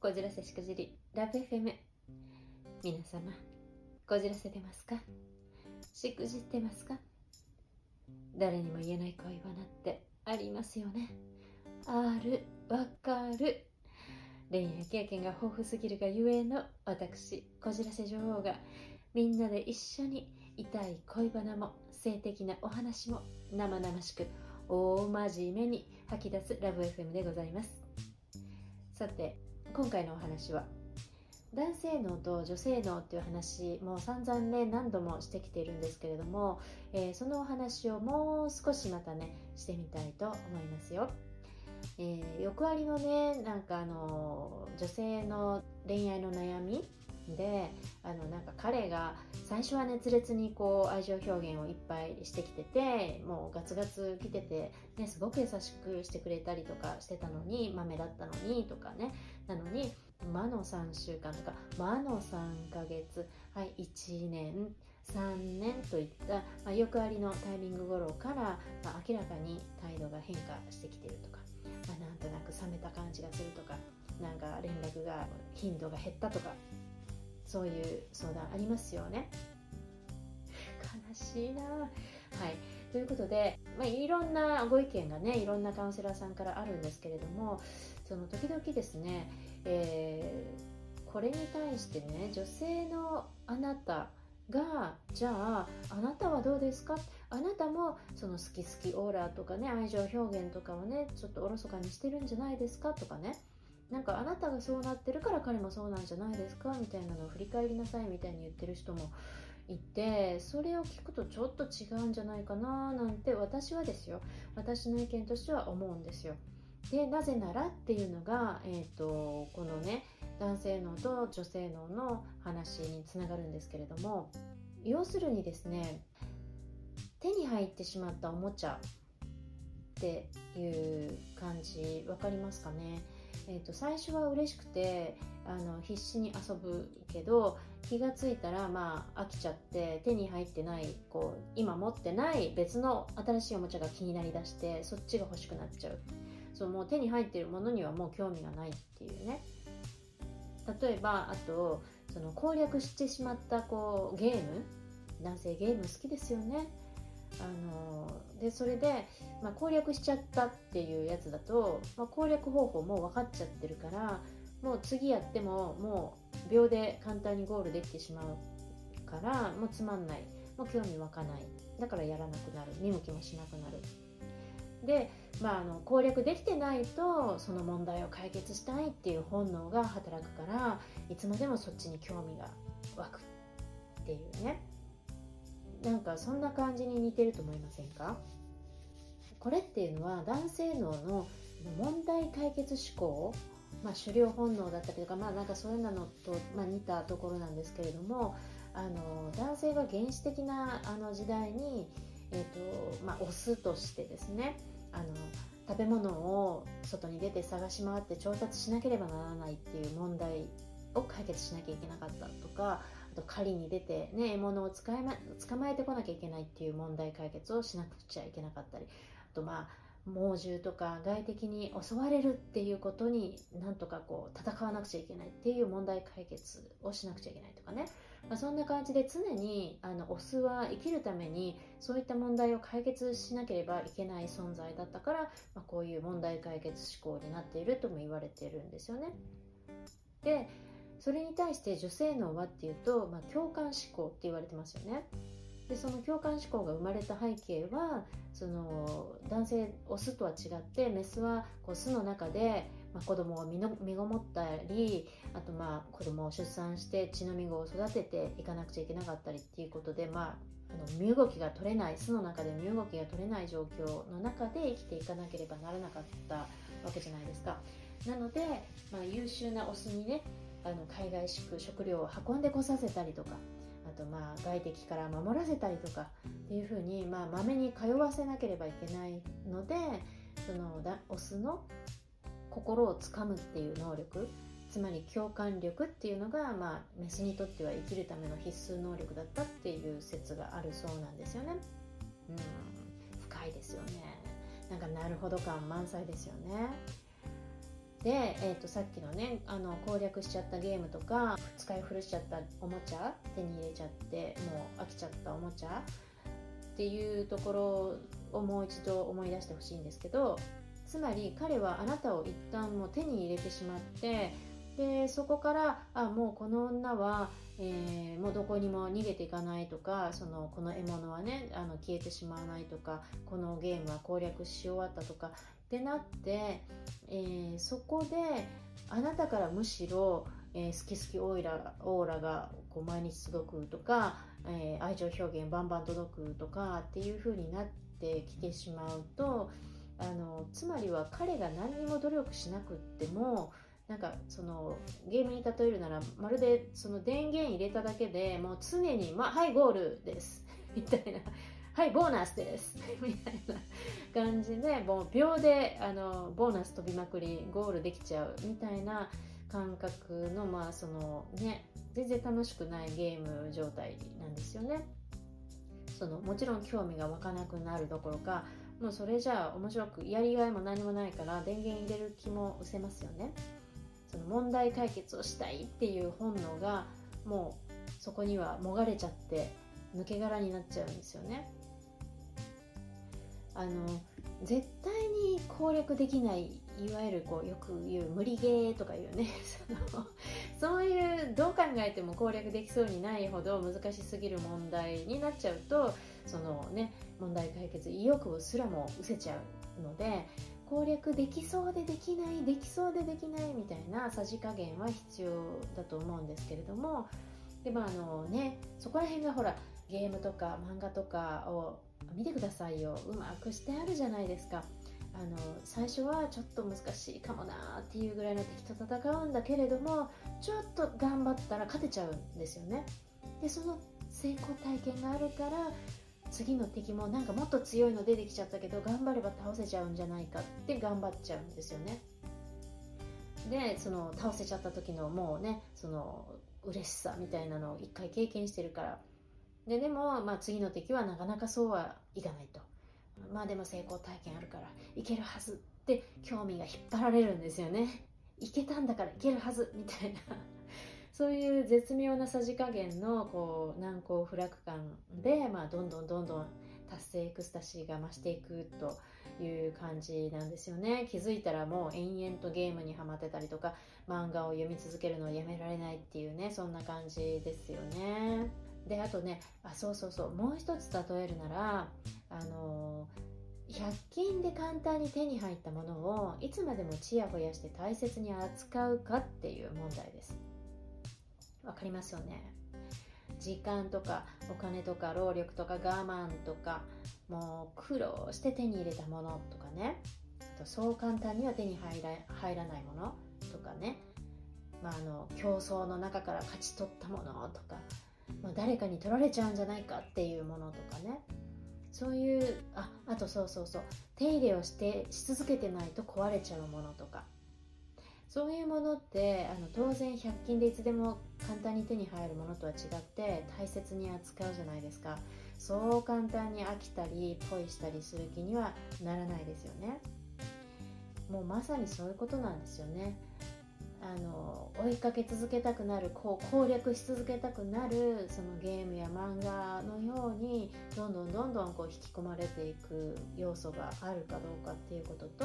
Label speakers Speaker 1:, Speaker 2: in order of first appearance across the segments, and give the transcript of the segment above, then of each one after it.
Speaker 1: こじらせしくじりラブ FM 皆様こじらせてますか？しくじってますか？誰にも言えない恋バナってありますよね。あるわかる。恋愛経験が豊富すぎるがゆえの私こじらせ女王がみんなで一緒に痛い恋バナも性的なお話も生々しく大真面目に吐き出すラブ FM でございます。さて今回のお話は男性脳と女性脳っていう話もう散々ね何度もしてきているんですけれども、えー、そのお話をもう少しまたねしてみたいと思いますよ、えー、欲張りのねなんかあの女性の恋愛の悩みであのなんか彼が最初は熱烈にこう愛情表現をいっぱいしてきててもうガツガツ来てて、ね、すごく優しくしてくれたりとかしてたのに豆だったのにとかね。なのに魔の3週間とか魔の3ヶ月はい1年3年といった、まあ、よくありのタイミング頃から、まあ、明らかに態度が変化してきてるとか、まあ、なんとなく冷めた感じがするとかなんか連絡が頻度が減ったとかそういう相談ありますよね。悲しいな。はい。ということで、まあ、いろんなご意見がねいろんなカウンセラーさんからあるんですけれどもその時々ですね、えー、これに対してね女性のあなたがじゃああなたはどうですか？あなたもその好き好きオーラとかね愛情表現とかをねちょっとおろそかにしてるんじゃないですか？とかね。なんかあなたがそうなってるから彼もそうなんじゃないですかみたいなのを振り返りなさいみたいに言ってる人もいてそれを聞くとちょっと違うんじゃないかななんて私はですよ。私の意見としては思うんですよ。でなぜならっていうのが、えーと、このね男性脳と女性脳の話につながるんですけれども要するにですね手に入ってしまったおもちゃっていう感じ分かりますかね？えーと、最初は嬉しくてあの必死に遊ぶけど気が付いたらまあ飽きちゃって手に入ってないこう今持ってない別の新しいおもちゃが気になりだしてそっちが欲しくなっちゃう。そうもう手に入ってるものにはもう興味がないっていうね。例えばあとその攻略してしまったこうゲーム。男性ゲーム好きですよね。あのでそれで、まあ、攻略しちゃったっていうやつだと、まあ、攻略方法も分かっちゃってるからもう次やってももう秒で簡単にゴールできてしまうからもうつまんない。もう興味湧かない。だからやらなくなる。見向きもしなくなる。で、まあ、あの攻略できてないとその問題を解決したいっていう本能が働くからいつまでもそっちに興味が湧くっていうね。なんかそんな感じに似てると思いませんか？これっていうのは男性脳の問題解決思考、まあ、狩猟本能だったりとか、まあ、なんかそういうのと、まあ、似たところなんですけれどもあの男性が原始的なあの時代に、えーとまあ、オスとしてですねあの食べ物を外に出て探し回って調達しなければならないっていう問題を解決しなきゃいけなかったとかあと狩りに出て、ね、獲物を捕ま捕まえてこなきゃいけないっていう問題解決をしなくちゃいけなかったりあとまあ猛獣とか外敵に襲われるっていうことになんとかこう戦わなくちゃいけないっていう問題解決をしなくちゃいけないとかね、まあ、そんな感じで常にあのオスは生きるためにそういった問題を解決しなければいけない存在だったから、まあ、こういう問題解決思考になっているとも言われているんですよね。でそれに対して女性脳はっていうと、まあ、共感思考って言われてますよね。でその共感思考が生まれた背景はその男性オスとは違ってメスはこう巣の中で、まあ、子供を身の身ごもったりあとまあ子供を出産して血のみ子を育てていかなくちゃいけなかったりっていうことで、まあ、あの身動きが取れない巣の中で身動きが取れない状況の中で生きていかなければならなかったわけじゃないですか。なので、まあ、優秀なオスにねあの海外食食料を運んでこさせたりとかあとまあ外敵から守らせたりとかっていうふうにまあまめに通わせなければいけないのでそのだオスの心をつかむっていう能力つまり共感力っていうのが、まあ、メスにとっては生きるための必須能力だったっていう説があるそうなんですよね。うん深いですよね。なんかなるほど感満載ですよね。で、えー、とさっきのねあの攻略しちゃったゲームとか使い古しちゃったおもちゃ手に入れちゃってもう飽きちゃったおもちゃっていうところをもう一度思い出してほしいんですけどつまり彼はあなたを一旦もう手に入れてしまってでそこからあもうこの女は、えー、もうどこにも逃げていかないとかそのこの獲物はねあの消えてしまわないとかこのゲームは攻略し終わったとかってなって、えー、そこであなたからむしろ、えー、好き好きオーラオーラがこう毎日届くとか、え愛情表現バンバン届くとかっていう風になってきてしまうとあのつまりは彼が何にも努力しなくってもなんかそのゲームに例えるならまるでその電源入れただけでもう常に、ま、はいゴールです。みたいな。はいボーナスです。みたいな感じでもう秒であのボーナス飛びまくりゴールできちゃうみたいな感覚のまあそのね全然楽しくないゲーム状態なんですよね。そのもちろん興味が湧かなくなるどころかもうそれじゃあ面白くやりがいも何もないから電源入れる気も失せますよね。その問題解決をしたいっていう本能がもうそこにはもがれちゃって抜け殻になっちゃうんですよね。あの絶対に攻略できないいわゆるこうよく言う無理ゲーとかいうね そのそういうどう考えても攻略できそうにないほど難しすぎる問題になっちゃうとそのね問題解決意欲すらも失せちゃうので攻略できそうでできないできそうでできないみたいなさじ加減は必要だと思うんですけれども。でもあのねそこら辺がほらゲームとか漫画とかを見てくださいよ。うまくしてあるじゃないですか。あの最初はちょっと難しいかもなっていうぐらいの敵と戦うんだけれどもちょっと頑張ったら勝てちゃうんですよね。でその成功体験があるから次の敵もなんかもっと強いの出てきちゃったけど頑張れば倒せちゃうんじゃないかって頑張っちゃうんですよね。でその倒せちゃった時のもうねその嬉しさみたいなのを一回経験してるから。ででも、まあ、次の敵はなかなかそうはいかないと。まあでも成功体験あるからいけるはずって興味が引っ張られるんですよね。いけたんだからいけるはずみたいな。そういう絶妙なさじ加減のこう難攻不落感で、まあ、どんどんどんどん達成エクスタシーが増していくという感じなんですよね。気づいたらもう延々とゲームにはまってたりとか漫画を読み続けるのをやめられないっていうねそんな感じですよね。であとねあそうそうそうもう一つ例えるならあの100均で簡単に手に入ったものをいつまでもちやほやして大切に扱うかっていう問題です。分かりますよね。時間とかお金とか労力とか我慢とかもう苦労して手に入れたものとかね。あとそう簡単には手に入ら入らないものとかね、まあ、あの競争の中から勝ち取ったものとか、まあ、誰かに取られちゃうんじゃないかっていうものとかね。そういうああとそうそうそう。手入れをしてし続けてないと壊れちゃうものとか。そういうものってあの当然100均でいつでも簡単に手に入るものとは違って大切に扱うじゃないですか。そう簡単に飽きたりポイしたりする気にはならないですよね。もうまさにそういうことなんですよね。あの追いかけ続けたくなるこう攻略し続けたくなるそのゲームや漫画のようにどんどんどんどんこう引き込まれていく要素があるかどうかっていうことと、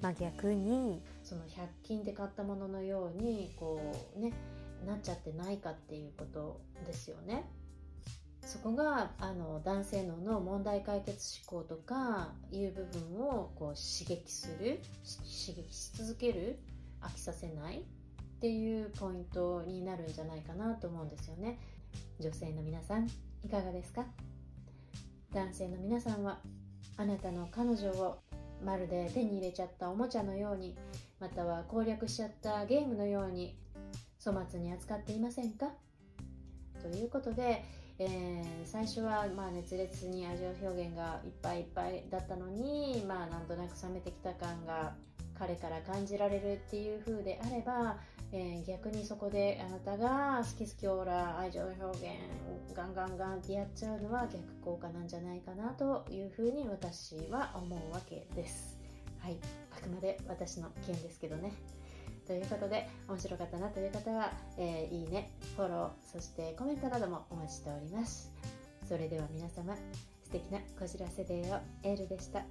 Speaker 1: まあ、逆にその100均で買ったもののようにこうねなっちゃってないかっていうことですよね。そこがあの男性脳の問題解決思考とかいう部分をこう刺激する刺激し続ける飽きさせないっていうポイントになるんじゃないかなと思うんですよね。女性の皆さんいかがですか？男性の皆さんはあなたの彼女をまるで手に入れちゃったおもちゃのようにまたは攻略しちゃったゲームのように粗末に扱っていませんか？ということで、えー、最初はまあ熱烈に愛情表現がいっぱいいっぱいだったのに、まあ、なんとなく冷めてきた感が彼から感じられるっていう風であれば、えー、逆にそこであなたが好き好きオーラ愛情表現をガンガンガンってやっちゃうのは逆効果なんじゃないかなというふうに私は思うわけです。はい、あくまで私の意見ですけどね。ということで面白かったなという方は、えー、いいねフォローそしてコメントなどもお待ちしておりますそれでは皆様素敵なこじらせデーをエールでした